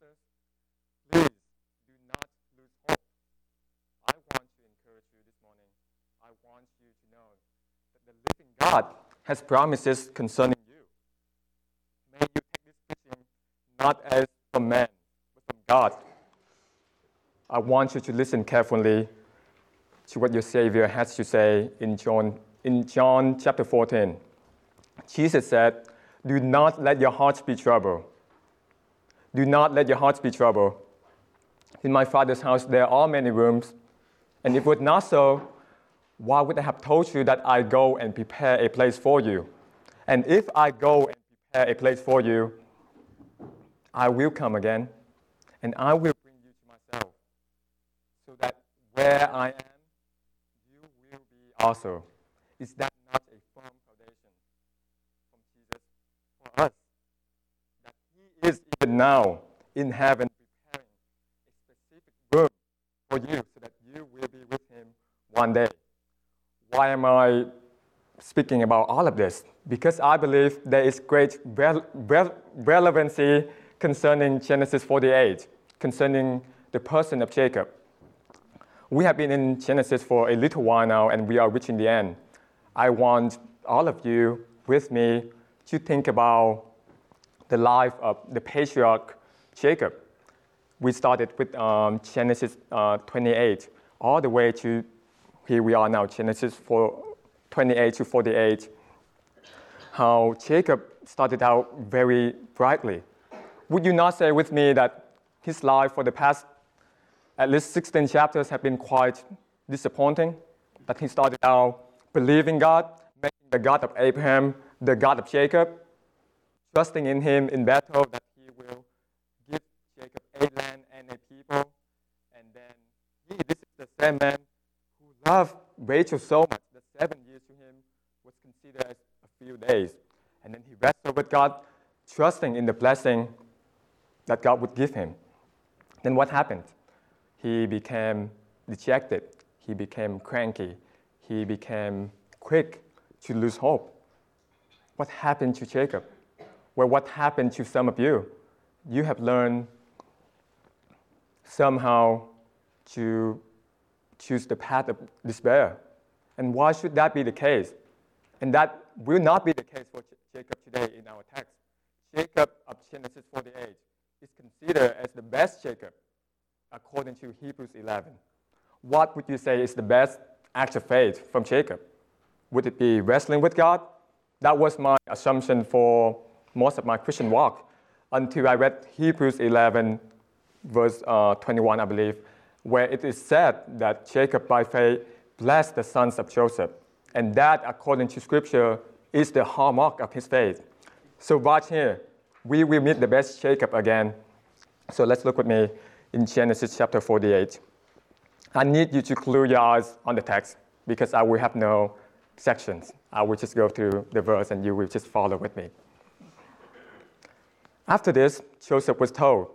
sisters, please do not lose hope. I want to encourage you this morning. I want you to know that the living God has promises concerning you. May you take this preaching not as from man, but from God. I want you to listen carefully to what your Savior has to say in John, in John chapter 14. Jesus said, Do not let your hearts be troubled. Do not let your hearts be troubled. In my Father's house there are many rooms, and if it were not so, why would I have told you that I go and prepare a place for you? And if I go and prepare a place for you, I will come again, and I will bring you to myself, so that where I am, you will be also. Is that not a firm foundation from Jesus for us? That He is even now in heaven preparing a specific room for you so that you will be with Him one day. Why am I speaking about all of this? Because I believe there is great rel- rel- relevancy concerning Genesis 48, concerning the person of Jacob. We have been in Genesis for a little while now, and we are reaching the end. I want all of you with me to think about the life of the patriarch Jacob. We started with um, Genesis uh, 28, all the way to here we are now, Genesis 4, 28 to 48. How Jacob started out very brightly. Would you not say with me that his life for the past at least 16 chapters have been quite disappointing? That he started out believing God, making the God of Abraham the God of Jacob, trusting in him in battle that he will give Jacob a land and a people. And then he, this is the same man who loved Rachel so much that seven years to him was considered as a few days. And then he wrestled with God, trusting in the blessing that God would give him. Then what happened? He became dejected. He became cranky. He became quick to lose hope. What happened to Jacob? Well, what happened to some of you? You have learned somehow to choose the path of despair. And why should that be the case? And that will not be the case for Jacob today in our text. Jacob of Genesis 48 is considered as the best Jacob according to Hebrews 11. What would you say is the best act of faith from Jacob? Would it be wrestling with God? That was my assumption for most of my Christian walk until I read Hebrews 11, verse uh, 21, I believe, where it is said that Jacob by faith blessed the sons of Joseph. And that, according to Scripture, is the hallmark of his faith. So, watch here, we will meet the best Jacob again. So, let's look with me in Genesis chapter 48. I need you to clue your eyes on the text because I will have no sections. I will just go through the verse and you will just follow with me. After this, Joseph was told,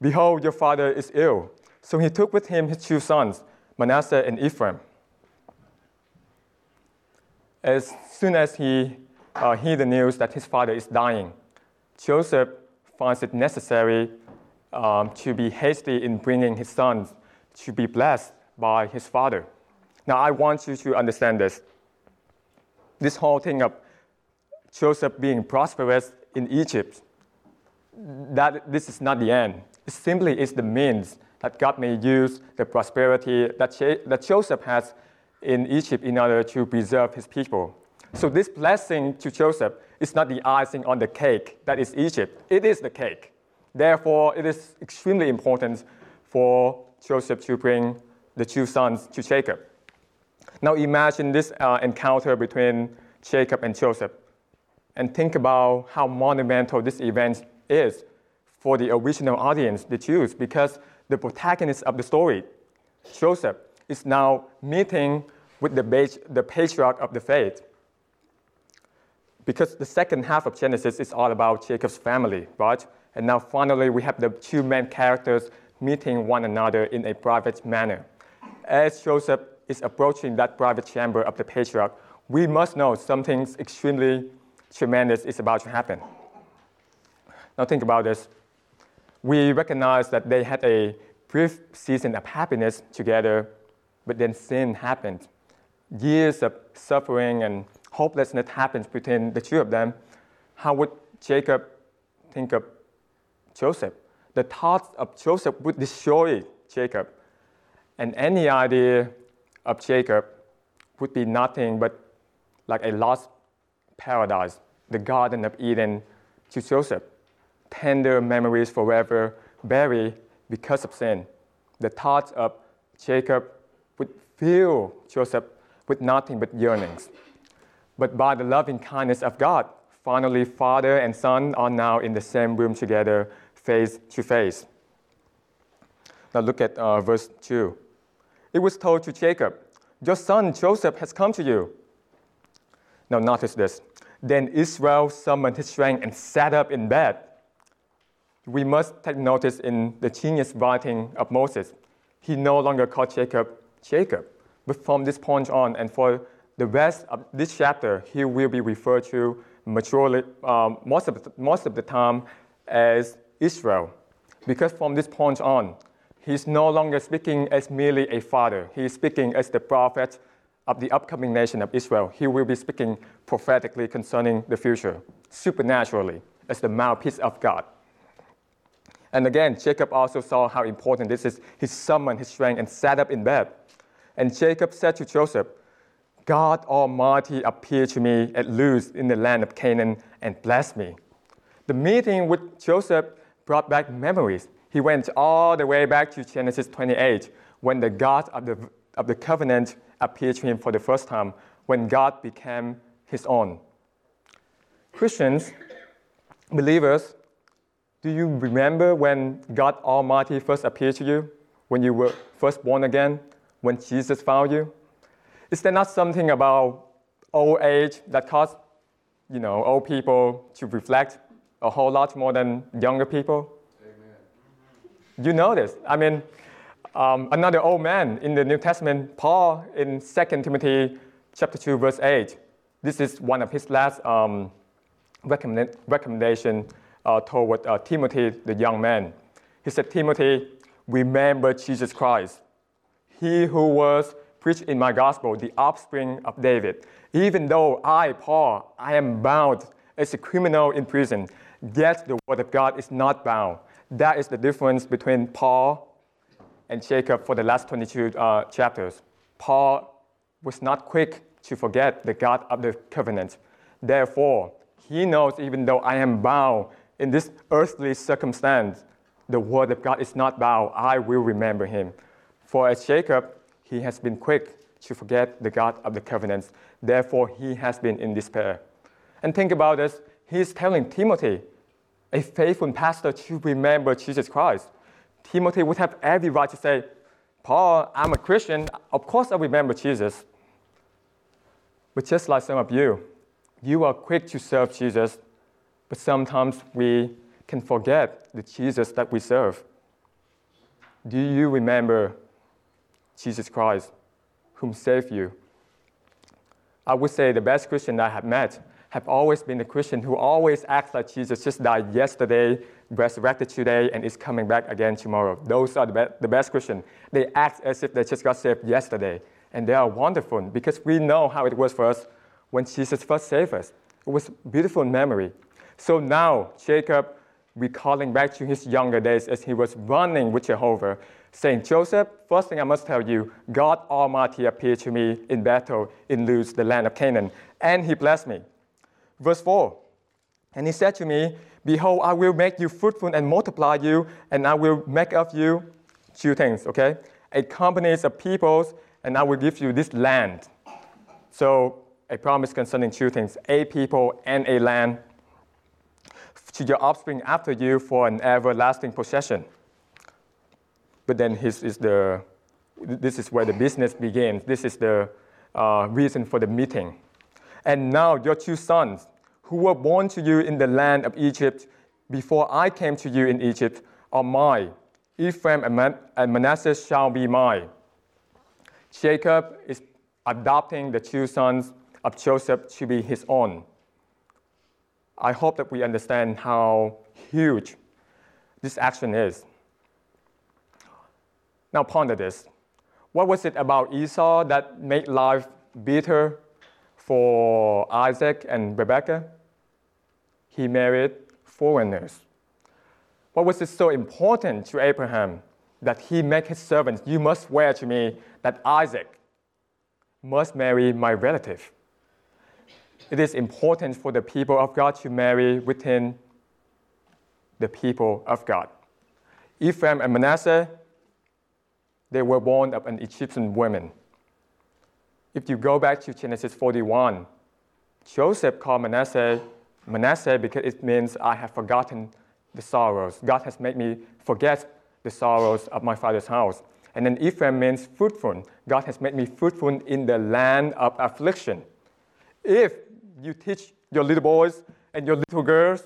Behold, your father is ill. So he took with him his two sons, Manasseh and Ephraim. As soon as he uh, heard the news that his father is dying, Joseph finds it necessary um, to be hasty in bringing his sons to be blessed by his father. Now, I want you to understand this. This whole thing of Joseph being prosperous in Egypt, that this is not the end. It simply is the means that God may use the prosperity that, that Joseph has in Egypt in order to preserve his people. So, this blessing to Joseph is not the icing on the cake that is Egypt, it is the cake. Therefore, it is extremely important for Joseph to bring the two sons to Jacob. Now, imagine this uh, encounter between Jacob and Joseph and think about how monumental this event is for the original audience, the Jews, because the protagonist of the story, Joseph, is now meeting with the, the patriarch of the faith. Because the second half of Genesis is all about Jacob's family, right? And now finally we have the two main characters meeting one another in a private manner. As Joseph is approaching that private chamber of the patriarch, we must know something extremely tremendous is about to happen. Now think about this. we recognize that they had a brief season of happiness together, but then sin happened. Years of suffering and hopelessness happened between the two of them. How would Jacob think of Joseph? The thoughts of Joseph would destroy Jacob. And any idea of Jacob would be nothing but like a lost paradise, the Garden of Eden to Joseph. Tender memories forever buried because of sin. The thoughts of Jacob would fill Joseph with nothing but yearnings. But by the loving kindness of God, finally, father and son are now in the same room together, face to face. Now look at uh, verse 2. It was told to Jacob, Your son Joseph has come to you. Now notice this. Then Israel summoned his strength and sat up in bed. We must take notice in the genius writing of Moses. He no longer called Jacob Jacob, but from this point on and for the rest of this chapter, he will be referred to majorly, um, most, of the, most of the time as Israel. Because from this point on, he's no longer speaking as merely a father. He is speaking as the prophet of the upcoming nation of Israel. He will be speaking prophetically concerning the future, supernaturally, as the mouthpiece of God. And again, Jacob also saw how important this is. He summoned his strength and sat up in bed. And Jacob said to Joseph, God Almighty appeared to me at Luz in the land of Canaan and blessed me. The meeting with Joseph brought back memories. He went all the way back to Genesis 28 when the God of the, of the covenant appeared to him for the first time, when God became his own. Christians, believers, do you remember when God Almighty first appeared to you? When you were first born again? When Jesus found you? Is there not something about old age that caused, you know, old people to reflect a whole lot more than younger people? Amen. You know this. I mean, um, another old man in the New Testament, Paul, in 2 Timothy chapter 2, verse 8. This is one of his last um, recommend, recommendation uh, toward uh, Timothy, the young man. He said, Timothy, remember Jesus Christ, he who was preached in my gospel, the offspring of David. Even though I, Paul, I am bound as a criminal in prison, yet the word of God is not bound. That is the difference between Paul and Jacob for the last 22 uh, chapters. Paul was not quick to forget the God of the covenant. Therefore, he knows even though I am bound in this earthly circumstance, the word of God is not bound. I will remember him. For as Jacob, he has been quick to forget the God of the covenants. Therefore, he has been in despair. And think about this. He's telling Timothy, a faithful pastor, to remember Jesus Christ. Timothy would have every right to say, Paul, I'm a Christian. Of course, I remember Jesus. But just like some of you, you are quick to serve Jesus, but sometimes we can forget the Jesus that we serve. Do you remember Jesus Christ, whom saved you. I would say the best Christian I have met have always been a Christian who always acts like Jesus just died yesterday, resurrected today, and is coming back again tomorrow. Those are the, be- the best Christian. They act as if they just got saved yesterday, and they are wonderful because we know how it was for us when Jesus first saved us. It was beautiful memory. So now Jacob, recalling back to his younger days as he was running with Jehovah, saying, Joseph, first thing I must tell you, God Almighty appeared to me in battle in Luz, the land of Canaan, and he blessed me. Verse 4 And he said to me, Behold, I will make you fruitful and multiply you, and I will make of you two things, okay? A company of peoples, and I will give you this land. So, a promise concerning two things a people and a land to your offspring after you for an everlasting possession. But then his is the, this is where the business begins. This is the uh, reason for the meeting. And now your two sons, who were born to you in the land of Egypt before I came to you in Egypt, are mine. Ephraim and, and Manasseh shall be mine. Jacob is adopting the two sons of Joseph to be his own. I hope that we understand how huge this action is. Now ponder this. What was it about Esau that made life bitter for Isaac and Rebekah? He married foreigners. What was it so important to Abraham that he make his servants, you must swear to me that Isaac must marry my relative? It is important for the people of God to marry within the people of God. Ephraim and Manasseh, they were born of an Egyptian woman. If you go back to Genesis 41, Joseph called Manasseh Manasseh because it means I have forgotten the sorrows. God has made me forget the sorrows of my father's house. And then Ephraim means fruitful. God has made me fruitful in the land of affliction. If you teach your little boys and your little girls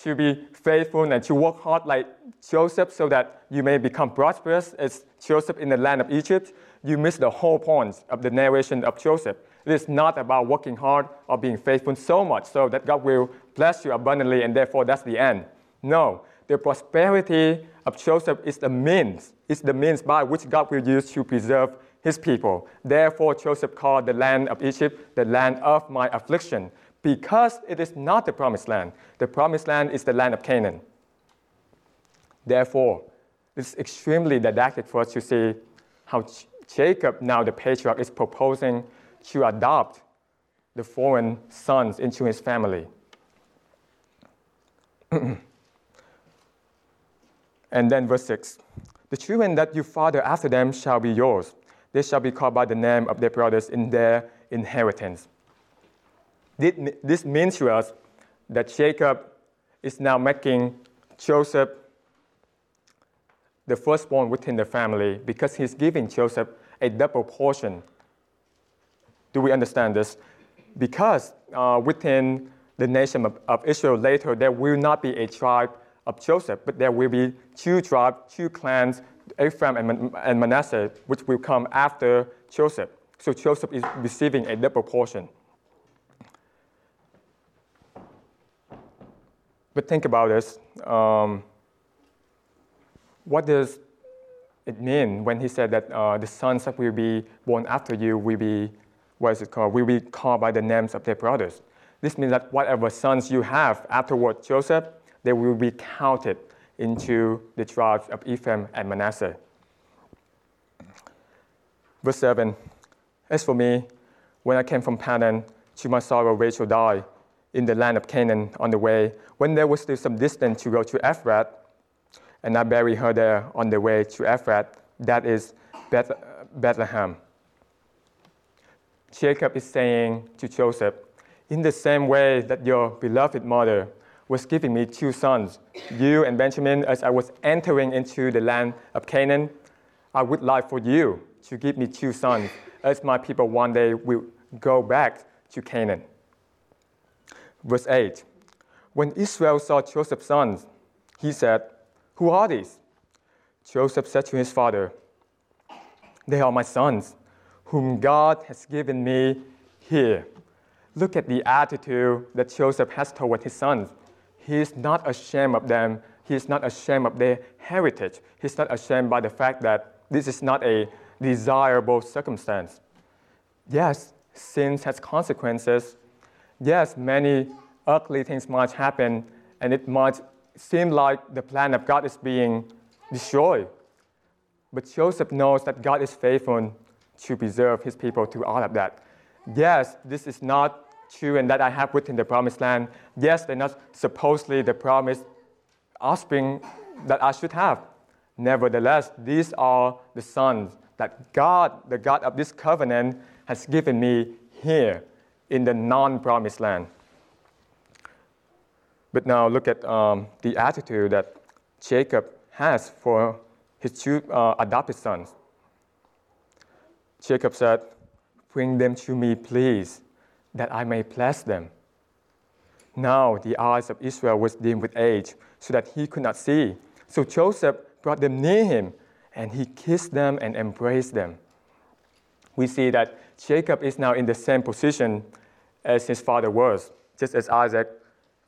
to be faithful and to work hard like Joseph so that you may become prosperous as Joseph in the land of Egypt, you miss the whole point of the narration of Joseph. It is not about working hard or being faithful so much so that God will bless you abundantly and therefore that's the end. No, the prosperity of Joseph is the means, is the means by which God will use to preserve his people. Therefore, Joseph called the land of Egypt the land of my affliction, because it is not the promised land. The promised land is the land of Canaan. Therefore, it's extremely didactic for us to see how Jacob, now the patriarch, is proposing to adopt the foreign sons into his family. and then verse 6 The children that you father after them shall be yours. They shall be called by the name of their brothers in their inheritance. This means to us that Jacob is now making Joseph the firstborn within the family because he's giving Joseph a double portion. Do we understand this? Because uh, within the nation of, of Israel later, there will not be a tribe of Joseph, but there will be two tribes, two clans, Ephraim and, and Manasseh, which will come after Joseph. So Joseph is receiving a double portion. But think about this. Um, what does it mean when he said that uh, the sons that will be born after you will be, what is it called, will be called by the names of their brothers? This means that whatever sons you have afterward Joseph, they will be counted into the tribes of Ephraim and Manasseh. Verse 7 As for me, when I came from Padan, to my sorrow Rachel died in the land of Canaan on the way, when there was still some distance to go to Ephrath, and I buried her there on the way to Ephrath, that is Beth- Bethlehem. Jacob is saying to Joseph, in the same way that your beloved mother was giving me two sons, you and Benjamin, as I was entering into the land of Canaan, I would like for you to give me two sons, as my people one day will go back to Canaan. Verse 8 When Israel saw Joseph's sons, he said, Who are these? Joseph said to his father, They are my sons, whom God has given me here. Look at the attitude that Joseph has toward his sons. He is not ashamed of them. He is not ashamed of their heritage. He's not ashamed by the fact that this is not a desirable circumstance. Yes, sin has consequences. Yes, many ugly things might happen, and it might seem like the plan of God is being destroyed. But Joseph knows that God is faithful to preserve his people through all of that. Yes, this is not true and that I have within the promised land, yes, they're not supposedly the promised offspring that I should have. Nevertheless, these are the sons that God, the God of this covenant, has given me here in the non promised land. But now look at um, the attitude that Jacob has for his two uh, adopted sons. Jacob said, Bring them to me, please that I may bless them. Now the eyes of Israel was dim with age, so that he could not see. So Joseph brought them near him, and he kissed them and embraced them. We see that Jacob is now in the same position as his father was, just as Isaac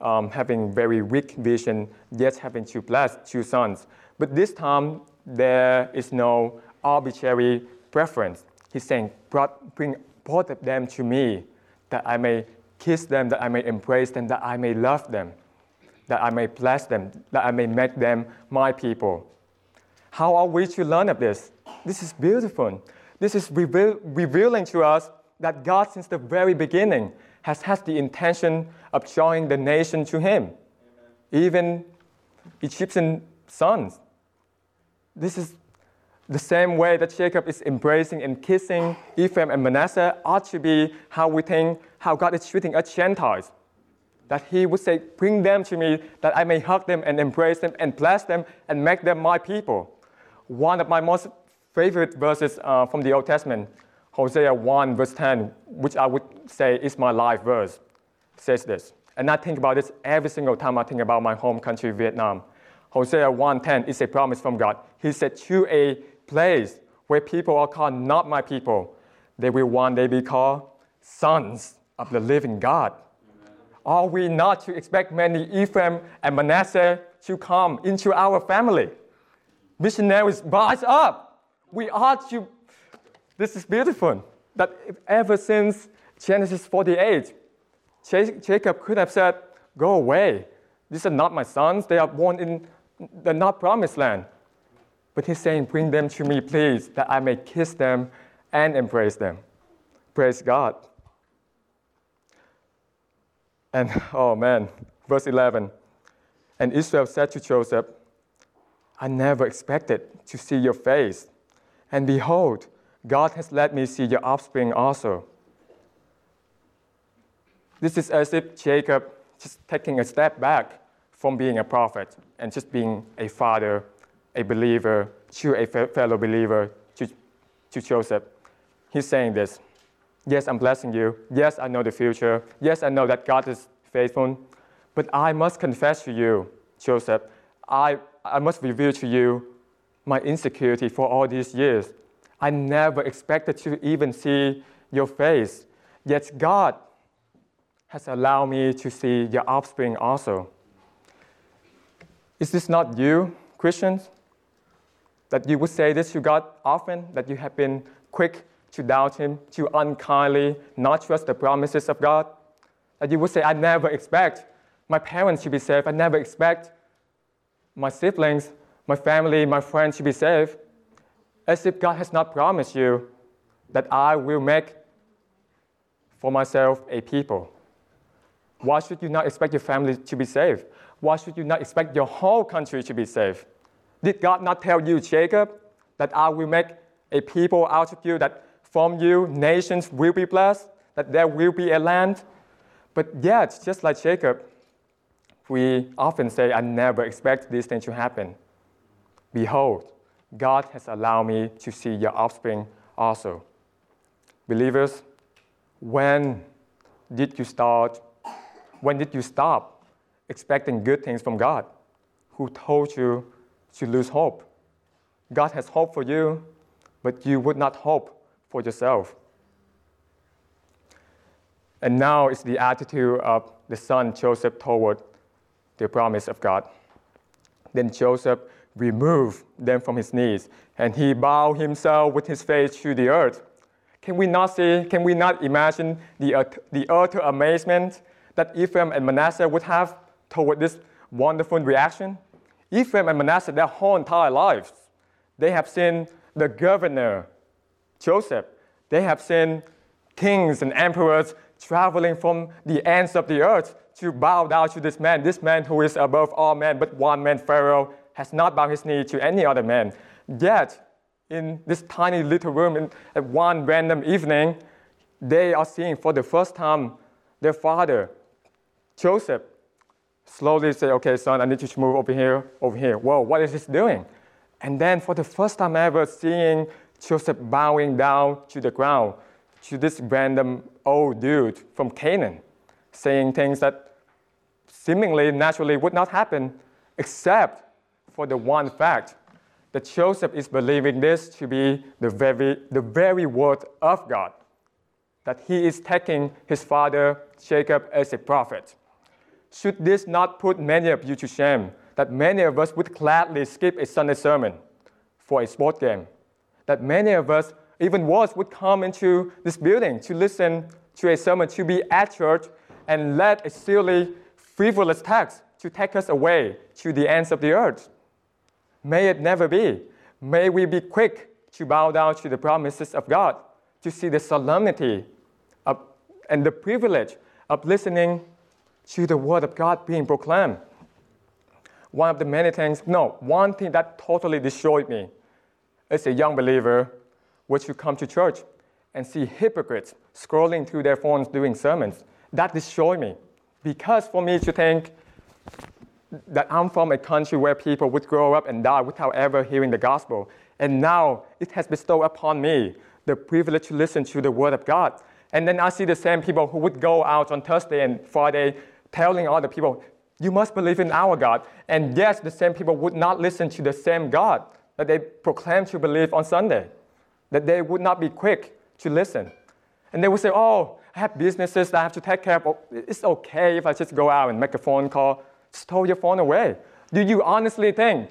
um, having very weak vision, yet having two blessed two sons. But this time, there is no arbitrary preference. He's saying, Bring both of them to me, that I may kiss them, that I may embrace them, that I may love them, that I may bless them, that I may make them my people. How are we to learn of this? This is beautiful. This is reveal, revealing to us that God, since the very beginning, has had the intention of drawing the nation to Him, Amen. even Egyptian sons. This is the same way that Jacob is embracing and kissing Ephraim and Manasseh ought to be how we think how God is treating us Gentiles. That He would say, Bring them to me that I may hug them and embrace them and bless them and make them my people. One of my most favorite verses uh, from the Old Testament, Hosea 1, verse 10, which I would say is my life verse, says this. And I think about this every single time I think about my home country, Vietnam. Hosea 1:10 is a promise from God. He said, To a place where people are called not my people, they will one day be called sons of the living God. Amen. Are we not to expect many Ephraim and Manasseh to come into our family? Missionaries, rise up. We are to, this is beautiful, that ever since Genesis 48, Jacob could have said, Go away. These are not my sons. They are born in the not promised land. But he's saying, Bring them to me, please, that I may kiss them and embrace them. Praise God. And oh man, verse 11. And Israel said to Joseph, I never expected to see your face. And behold, God has let me see your offspring also. This is as if Jacob just taking a step back from being a prophet and just being a father a believer to a fellow believer, to, to Joseph. He's saying this Yes, I'm blessing you. Yes, I know the future. Yes, I know that God is faithful. But I must confess to you, Joseph, I, I must reveal to you my insecurity for all these years. I never expected to even see your face. Yet God has allowed me to see your offspring also. Is this not you, Christians? That you would say this to God often, that you have been quick to doubt Him, to unkindly not trust the promises of God, that you would say, I never expect my parents to be safe, I never expect my siblings, my family, my friends to be safe, as if God has not promised you that I will make for myself a people. Why should you not expect your family to be safe? Why should you not expect your whole country to be saved? Did God not tell you, Jacob, that I will make a people out of you, that from you nations will be blessed, that there will be a land? But yet, just like Jacob, we often say, I never expect this thing to happen. Behold, God has allowed me to see your offspring also. Believers, when did you start? When did you stop expecting good things from God? Who told you to lose hope. God has hope for you, but you would not hope for yourself. And now it's the attitude of the son Joseph toward the promise of God. Then Joseph removed them from his knees, and he bowed himself with his face to the earth. Can we not see, can we not imagine the, the utter amazement that Ephraim and Manasseh would have toward this wonderful reaction? Ephraim and Manasseh, their whole entire lives, they have seen the governor, Joseph. They have seen kings and emperors traveling from the ends of the earth to bow down to this man, this man who is above all men, but one man, Pharaoh, has not bowed his knee to any other man. Yet, in this tiny little room, in, at one random evening, they are seeing for the first time their father, Joseph, slowly say, okay, son, I need you to move over here, over here. Whoa, what is this doing? And then for the first time ever, seeing Joseph bowing down to the ground to this random old dude from Canaan, saying things that seemingly naturally would not happen, except for the one fact that Joseph is believing this to be the very, the very word of God, that he is taking his father Jacob as a prophet. Should this not put many of you to shame? That many of us would gladly skip a Sunday sermon for a sport game. That many of us, even worse, would come into this building to listen to a sermon, to be at church, and let a silly, frivolous text to take us away to the ends of the earth. May it never be. May we be quick to bow down to the promises of God, to see the solemnity of, and the privilege of listening to the Word of God being proclaimed. One of the many things, no, one thing that totally destroyed me as a young believer was to come to church and see hypocrites scrolling through their phones doing sermons. That destroyed me. Because for me to think that I'm from a country where people would grow up and die without ever hearing the gospel. And now it has bestowed upon me the privilege to listen to the word of God. And then I see the same people who would go out on Thursday and Friday telling other people, you must believe in our God. And yes, the same people would not listen to the same God that they proclaim to believe on Sunday, that they would not be quick to listen. And they would say, oh, I have businesses that I have to take care of. It's okay if I just go out and make a phone call stole your phone away. Do you honestly think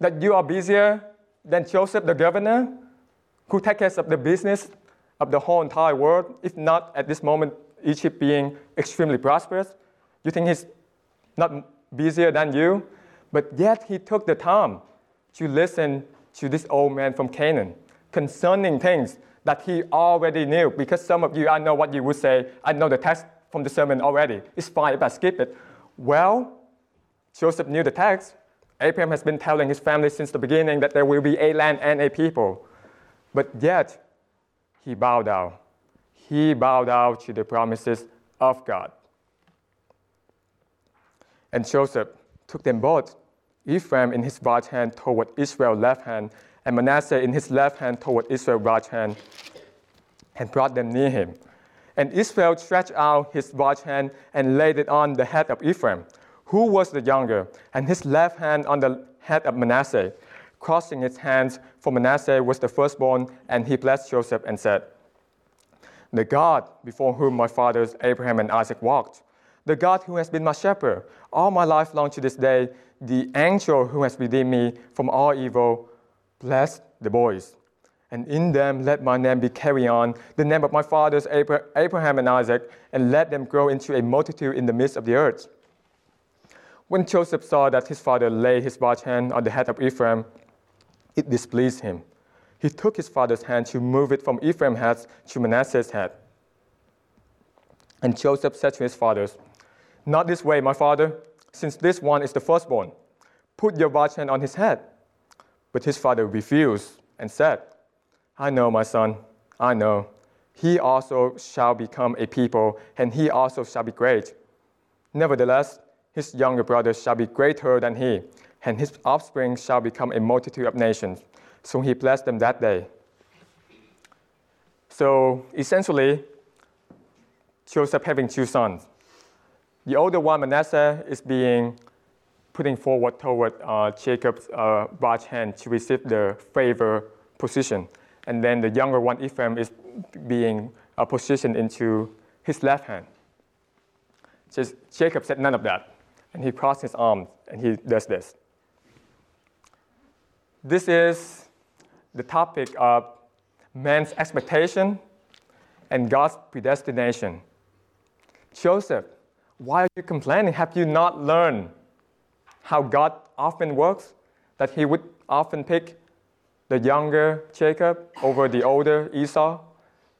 that you are busier than Joseph the governor, who takes care of the business of the whole entire world, if not at this moment, Egypt being extremely prosperous? You think he's not busier than you? But yet he took the time to listen to this old man from Canaan concerning things that he already knew. Because some of you, I know what you would say. I know the text from the sermon already. It's fine if I skip it. Well, Joseph knew the text. Abraham has been telling his family since the beginning that there will be a land and a people. But yet, he bowed down. He bowed down to the promises of God. And Joseph took them both, Ephraim in his right hand toward Israel's left hand, and Manasseh in his left hand toward Israel's right hand, and brought them near him. And Israel stretched out his right hand and laid it on the head of Ephraim who was the younger, and his left hand on the head of Manasseh. Crossing his hands, for Manasseh was the firstborn, and he blessed Joseph and said, The God before whom my fathers Abraham and Isaac walked, the God who has been my shepherd all my life long to this day, the angel who has redeemed me from all evil, bless the boys. And in them let my name be carried on, the name of my fathers Abraham and Isaac, and let them grow into a multitude in the midst of the earth. When Joseph saw that his father laid his right hand on the head of Ephraim, it displeased him. He took his father's hand to move it from Ephraim's head to Manasseh's head. And Joseph said to his fathers, Not this way, my father, since this one is the firstborn. Put your right hand on his head. But his father refused and said, I know, my son, I know. He also shall become a people, and he also shall be great. Nevertheless, his younger brothers shall be greater than he, and his offspring shall become a multitude of nations. So he blessed them that day. So essentially, Joseph having two sons. The older one, Manasseh, is being putting forward toward uh, Jacob's uh, right hand to receive the favor position. And then the younger one, Ephraim, is being uh, positioned into his left hand. Just, Jacob said none of that and he crosses his arms and he does this. This is the topic of man's expectation and God's predestination. Joseph, why are you complaining? Have you not learned how God often works? That he would often pick the younger Jacob over the older Esau?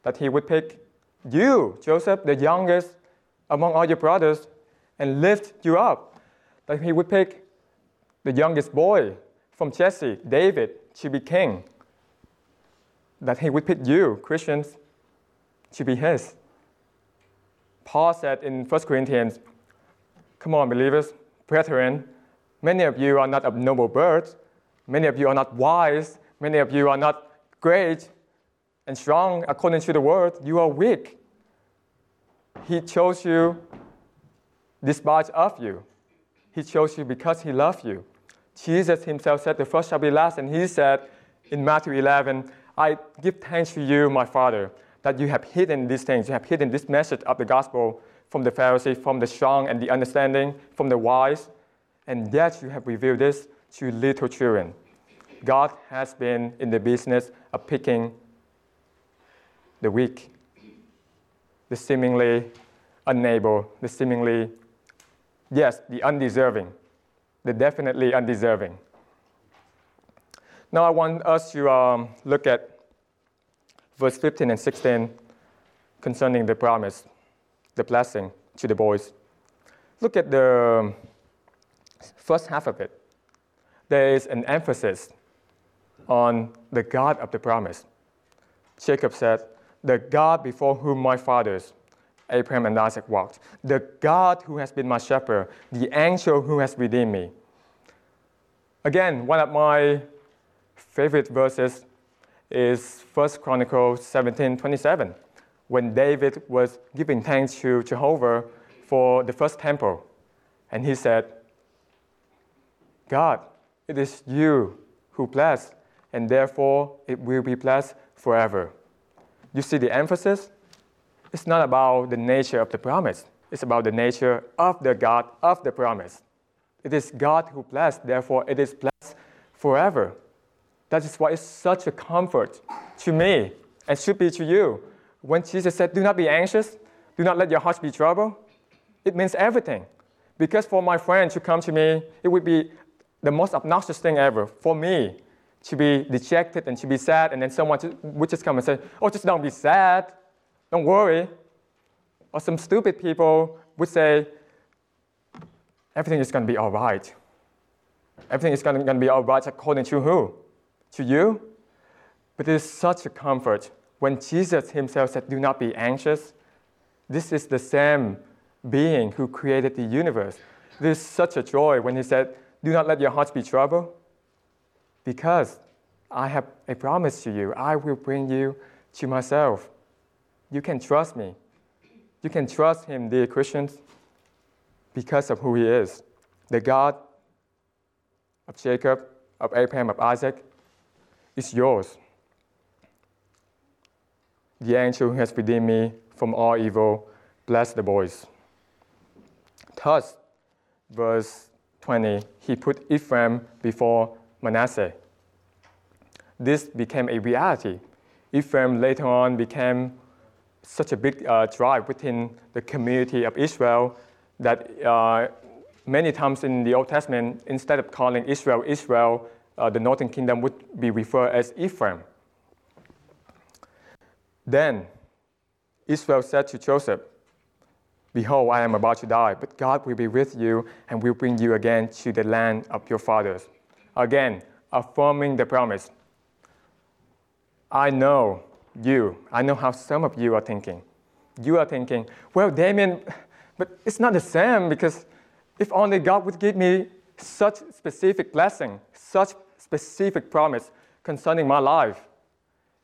That he would pick you, Joseph, the youngest among all your brothers, and lift you up. That he would pick the youngest boy from Jesse, David, to be king. That he would pick you, Christians, to be his. Paul said in 1 Corinthians, Come on, believers, brethren, many of you are not of noble birth, many of you are not wise, many of you are not great and strong according to the word, you are weak. He chose you despite of you. He chose you because he loved you. Jesus himself said, The first shall be last. And he said in Matthew 11, I give thanks to you, my Father, that you have hidden these things. You have hidden this message of the gospel from the Pharisees, from the strong and the understanding, from the wise, and yet you have revealed this to little children. God has been in the business of picking the weak, the seemingly unable, the seemingly, yes, the undeserving, the definitely undeserving. Now I want us to um, look at verse 15 and 16 concerning the promise, the blessing to the boys. Look at the first half of it. There is an emphasis on the God of the promise. Jacob said, The God before whom my fathers, Abraham and Isaac, walked, the God who has been my shepherd, the angel who has redeemed me. Again, one of my favorite verses is 1 Chronicles 17 27, when David was giving thanks to Jehovah for the first temple. And he said, God, it is you who bless, and therefore it will be blessed forever. You see the emphasis? It's not about the nature of the promise, it's about the nature of the God of the promise. It is God who blessed, therefore it is blessed forever. That is why it's such a comfort to me and should be to you. When Jesus said, Do not be anxious, do not let your hearts be troubled, it means everything. Because for my friend to come to me, it would be the most obnoxious thing ever for me to be dejected and to be sad, and then someone would just come and say, Oh, just don't be sad, don't worry. Or some stupid people would say, Everything is going to be all right. Everything is going to be all right according to who? To you? But it is such a comfort when Jesus himself said, Do not be anxious. This is the same being who created the universe. This is such a joy when he said, Do not let your hearts be troubled, because I have a promise to you. I will bring you to myself. You can trust me. You can trust him, dear Christians, because of who he is. The God of Jacob, of Abraham, of Isaac is yours. The angel who has redeemed me from all evil, bless the boys. Thus, verse 20, he put Ephraim before Manasseh. This became a reality. Ephraim later on became such a big uh, tribe within the community of Israel that uh, many times in the Old Testament, instead of calling Israel Israel, uh, the northern kingdom would be referred as Ephraim. Then Israel said to Joseph, Behold, I am about to die, but God will be with you and will bring you again to the land of your fathers. Again, affirming the promise. I know you, I know how some of you are thinking. You are thinking, well, Damien, but it's not the same because if only God would give me such specific blessing, such specific promise concerning my life,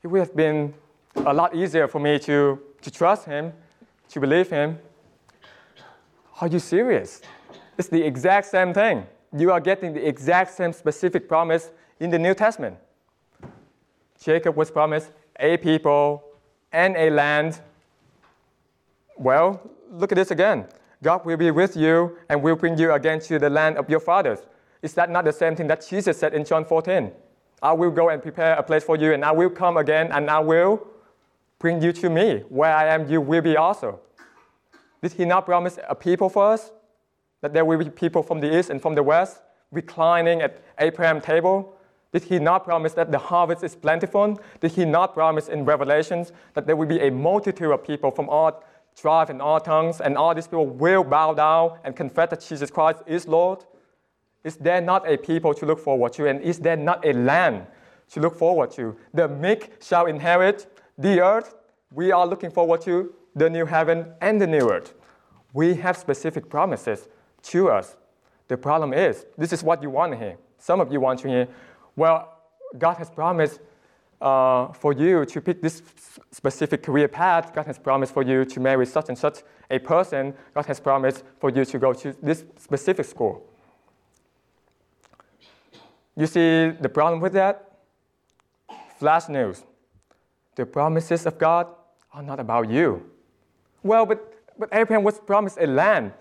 it would have been a lot easier for me to, to trust Him, to believe Him, are you serious? It's the exact same thing. You are getting the exact same specific promise in the New Testament. Jacob was promised a people and a land. Well, look at this again. God will be with you and will bring you again to the land of your fathers. Is that not the same thing that Jesus said in John 14? I will go and prepare a place for you, and I will come again, and I will bring you to me. Where I am, you will be also. Did he not promise a people for us? That there will be people from the east and from the west reclining at Abraham's table? Did he not promise that the harvest is plentiful? Did he not promise in Revelations that there will be a multitude of people from all tribes and all tongues, and all these people will bow down and confess that Jesus Christ is Lord? Is there not a people to look forward to, and is there not a land to look forward to? The meek shall inherit the earth. We are looking forward to the new heaven and the new earth. We have specific promises to us. The problem is, this is what you want to hear. Some of you want to hear, well, God has promised uh, for you to pick this specific career path. God has promised for you to marry such and such a person. God has promised for you to go to this specific school. You see the problem with that? Flash news. The promises of God are not about you. Well, but but Abraham was promised a land.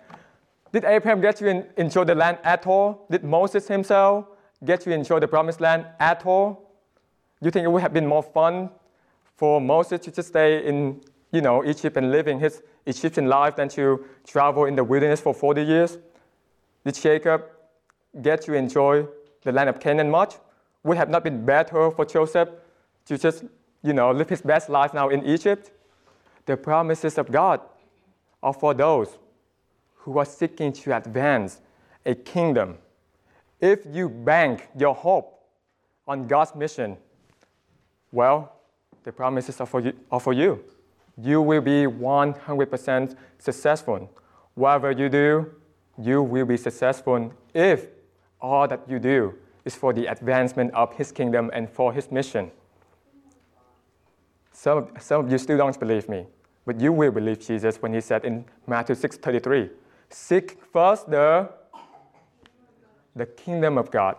Did Abraham get to enjoy the land at all? Did Moses himself get to enjoy the promised land at all? You think it would have been more fun for Moses to just stay in, you know, Egypt and living his Egyptian life than to travel in the wilderness for 40 years? Did Jacob get to enjoy the land of Canaan much? Would have not been better for Joseph to just, you know, live his best life now in Egypt? The promises of God are for those who are seeking to advance a kingdom. If you bank your hope on God's mission, well, the promises are for you. Are for you. you will be 100% successful. Whatever you do, you will be successful if all that you do is for the advancement of His kingdom and for His mission. Some, some of you still don't believe me, but you will believe Jesus when He said in Matthew 6:33, "Seek first the the kingdom of God,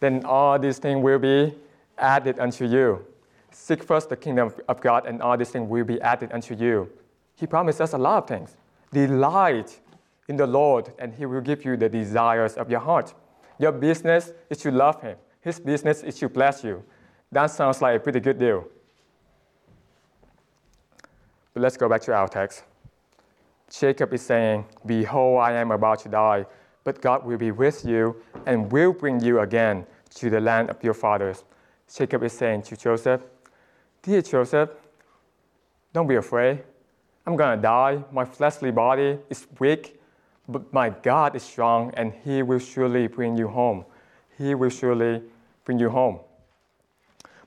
then all these things will be added unto you." Seek first the kingdom of God, and all these things will be added unto you. He promised us a lot of things. Delight in the Lord, and He will give you the desires of your heart. Your business is to love Him, His business is to bless you. That sounds like a pretty good deal. But let's go back to our text. Jacob is saying, Behold, I am about to die, but God will be with you and will bring you again to the land of your fathers. Jacob is saying to Joseph, Dear Joseph, don't be afraid. I'm going to die. My fleshly body is weak, but my God is strong, and He will surely bring you home. He will surely bring you home.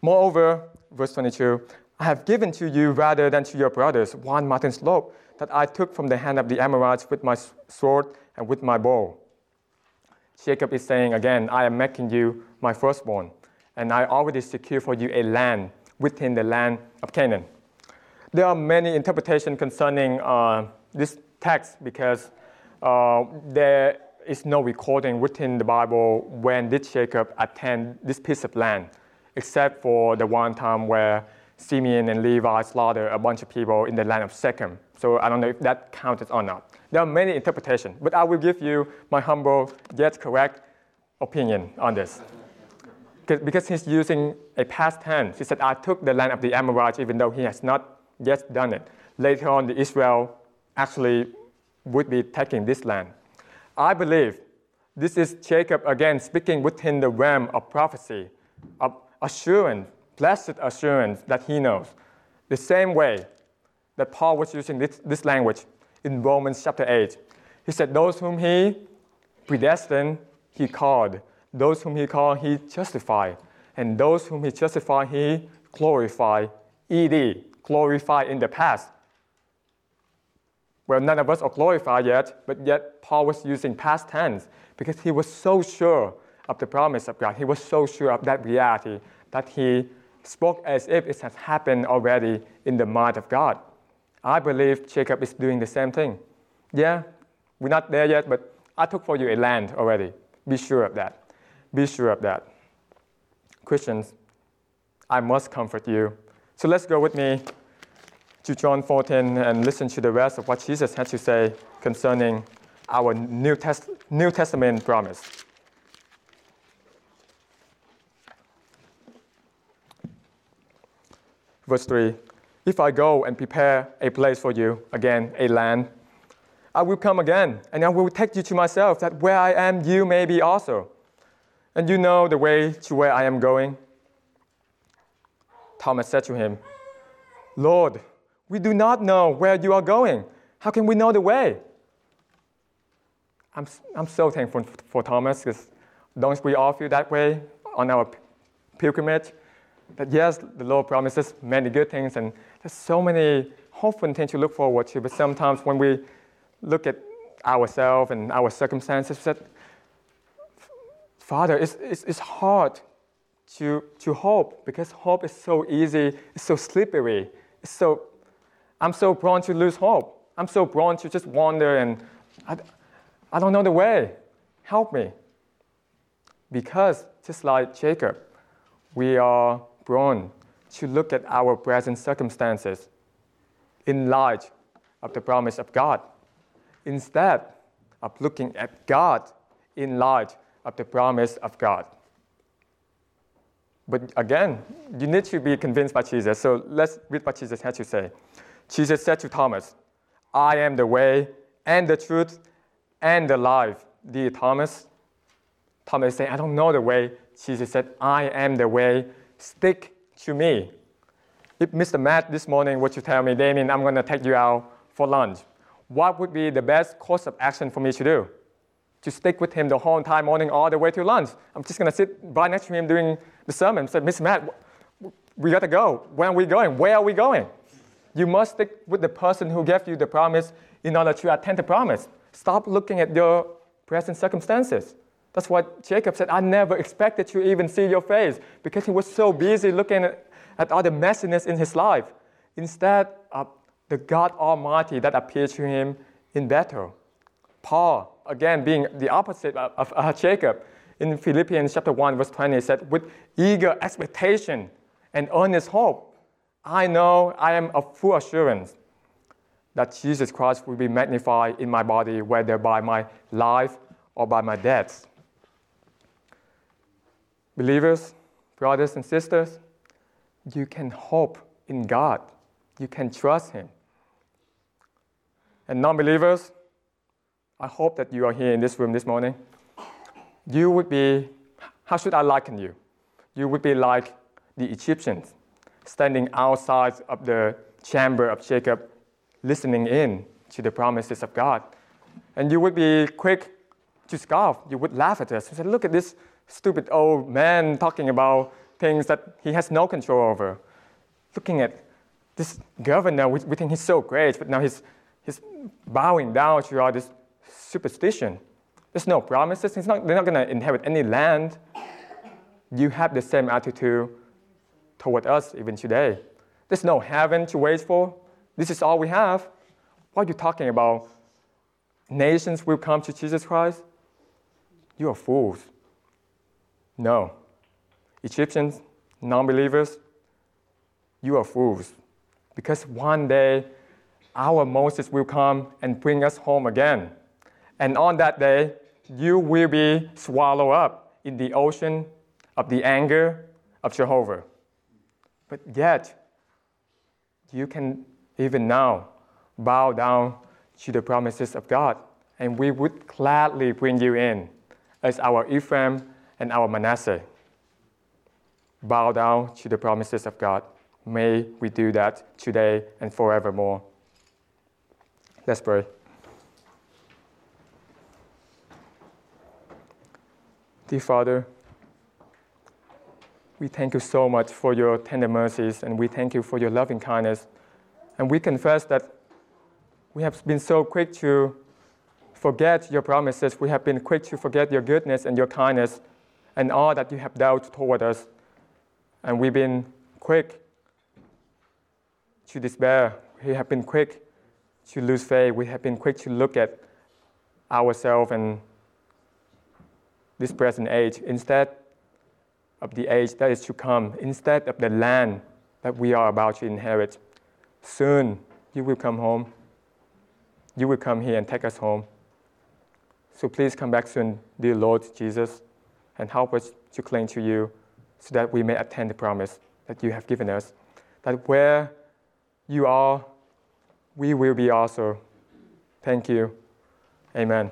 Moreover, verse 22 I have given to you rather than to your brothers one mountain slope that I took from the hand of the Amorites with my sword and with my bow. Jacob is saying again, I am making you my firstborn, and I already secure for you a land within the land of Canaan. There are many interpretations concerning uh, this text because uh, there is no recording within the Bible when did Jacob attend this piece of land, except for the one time where Simeon and Levi slaughtered a bunch of people in the land of Shechem. So I don't know if that counted or not. There are many interpretations, but I will give you my humble yet correct opinion on this because he's using a past tense. He said, I took the land of the Amorites, even though he has not yet done it. Later on, the Israel actually would be taking this land. I believe this is Jacob again speaking within the realm of prophecy, of assurance, blessed assurance that he knows. The same way that Paul was using this, this language in Romans chapter 8. He said, Those whom he predestined, he called. Those whom he called, he justified. And those whom he justified, he glorified. ED, glorified in the past. Well, none of us are glorified yet, but yet Paul was using past tense because he was so sure of the promise of God. He was so sure of that reality that he spoke as if it has happened already in the mind of God. I believe Jacob is doing the same thing. Yeah, we're not there yet, but I took for you a land already. Be sure of that. Be sure of that. Christians, I must comfort you. So let's go with me to John 14 and listen to the rest of what Jesus had to say concerning our New, Test- New Testament promise. Verse 3 If I go and prepare a place for you, again, a land, I will come again, and I will take you to myself, that where I am, you may be also and you know the way to where I am going? Thomas said to him, Lord, we do not know where you are going. How can we know the way? I'm, I'm so thankful for Thomas because don't we all feel that way on our pilgrimage? That yes, the Lord promises many good things and there's so many hopeful things to look forward to, but sometimes when we look at ourselves and our circumstances, that Father, it's, it's, it's hard to, to hope because hope is so easy, it's so slippery. It's so, I'm so prone to lose hope. I'm so prone to just wander and I, I don't know the way. Help me. Because just like Jacob, we are prone to look at our present circumstances, in light of the promise of God instead of looking at God in light of the promise of God. But again, you need to be convinced by Jesus. So let's read what Jesus had to say. Jesus said to Thomas, I am the way and the truth and the life. Dear Thomas, Thomas said, I don't know the way. Jesus said, I am the way. Stick to me. If Mr. Matt this morning were to tell me, Damien, I'm going to take you out for lunch, what would be the best course of action for me to do? To stick with him the whole entire morning all the way to lunch. I'm just going to sit right next to him during the sermon say, Mr. Matt, we got to go. Where are we going? Where are we going? You must stick with the person who gave you the promise in order to attend the promise. Stop looking at your present circumstances. That's what Jacob said. I never expected to even see your face because he was so busy looking at, at all the messiness in his life instead of the God Almighty that appeared to him in Bethel. Paul, again, being the opposite of, of uh, Jacob, in Philippians chapter 1, verse 20, said, With eager expectation and earnest hope, I know I am of full assurance that Jesus Christ will be magnified in my body, whether by my life or by my death. Believers, brothers and sisters, you can hope in God. You can trust Him. And non believers, I hope that you are here in this room this morning. You would be, how should I liken you? You would be like the Egyptians standing outside of the chamber of Jacob, listening in to the promises of God. And you would be quick to scoff. You would laugh at us and say, Look at this stupid old man talking about things that he has no control over. Looking at this governor, we, we think he's so great, but now he's, he's bowing down to all this superstition. There's no promises. Not, they're not going to inherit any land. You have the same attitude toward us even today. There's no heaven to wait for. This is all we have. What are you talking about? Nations will come to Jesus Christ? You are fools. No. Egyptians, non believers, you are fools. Because one day our Moses will come and bring us home again. And on that day, you will be swallowed up in the ocean of the anger of Jehovah. But yet, you can even now bow down to the promises of God, and we would gladly bring you in as our Ephraim and our Manasseh. Bow down to the promises of God. May we do that today and forevermore. Let's pray. Dear Father, we thank you so much for your tender mercies and we thank you for your loving kindness. And we confess that we have been so quick to forget your promises. We have been quick to forget your goodness and your kindness and all that you have dealt toward us. And we've been quick to despair. We have been quick to lose faith. We have been quick to look at ourselves and this present age instead of the age that is to come, instead of the land that we are about to inherit. Soon you will come home. You will come here and take us home. So please come back soon, dear Lord Jesus and help us to cling to you so that we may attain the promise that you have given us. That where you are, we will be also. Thank you. Amen.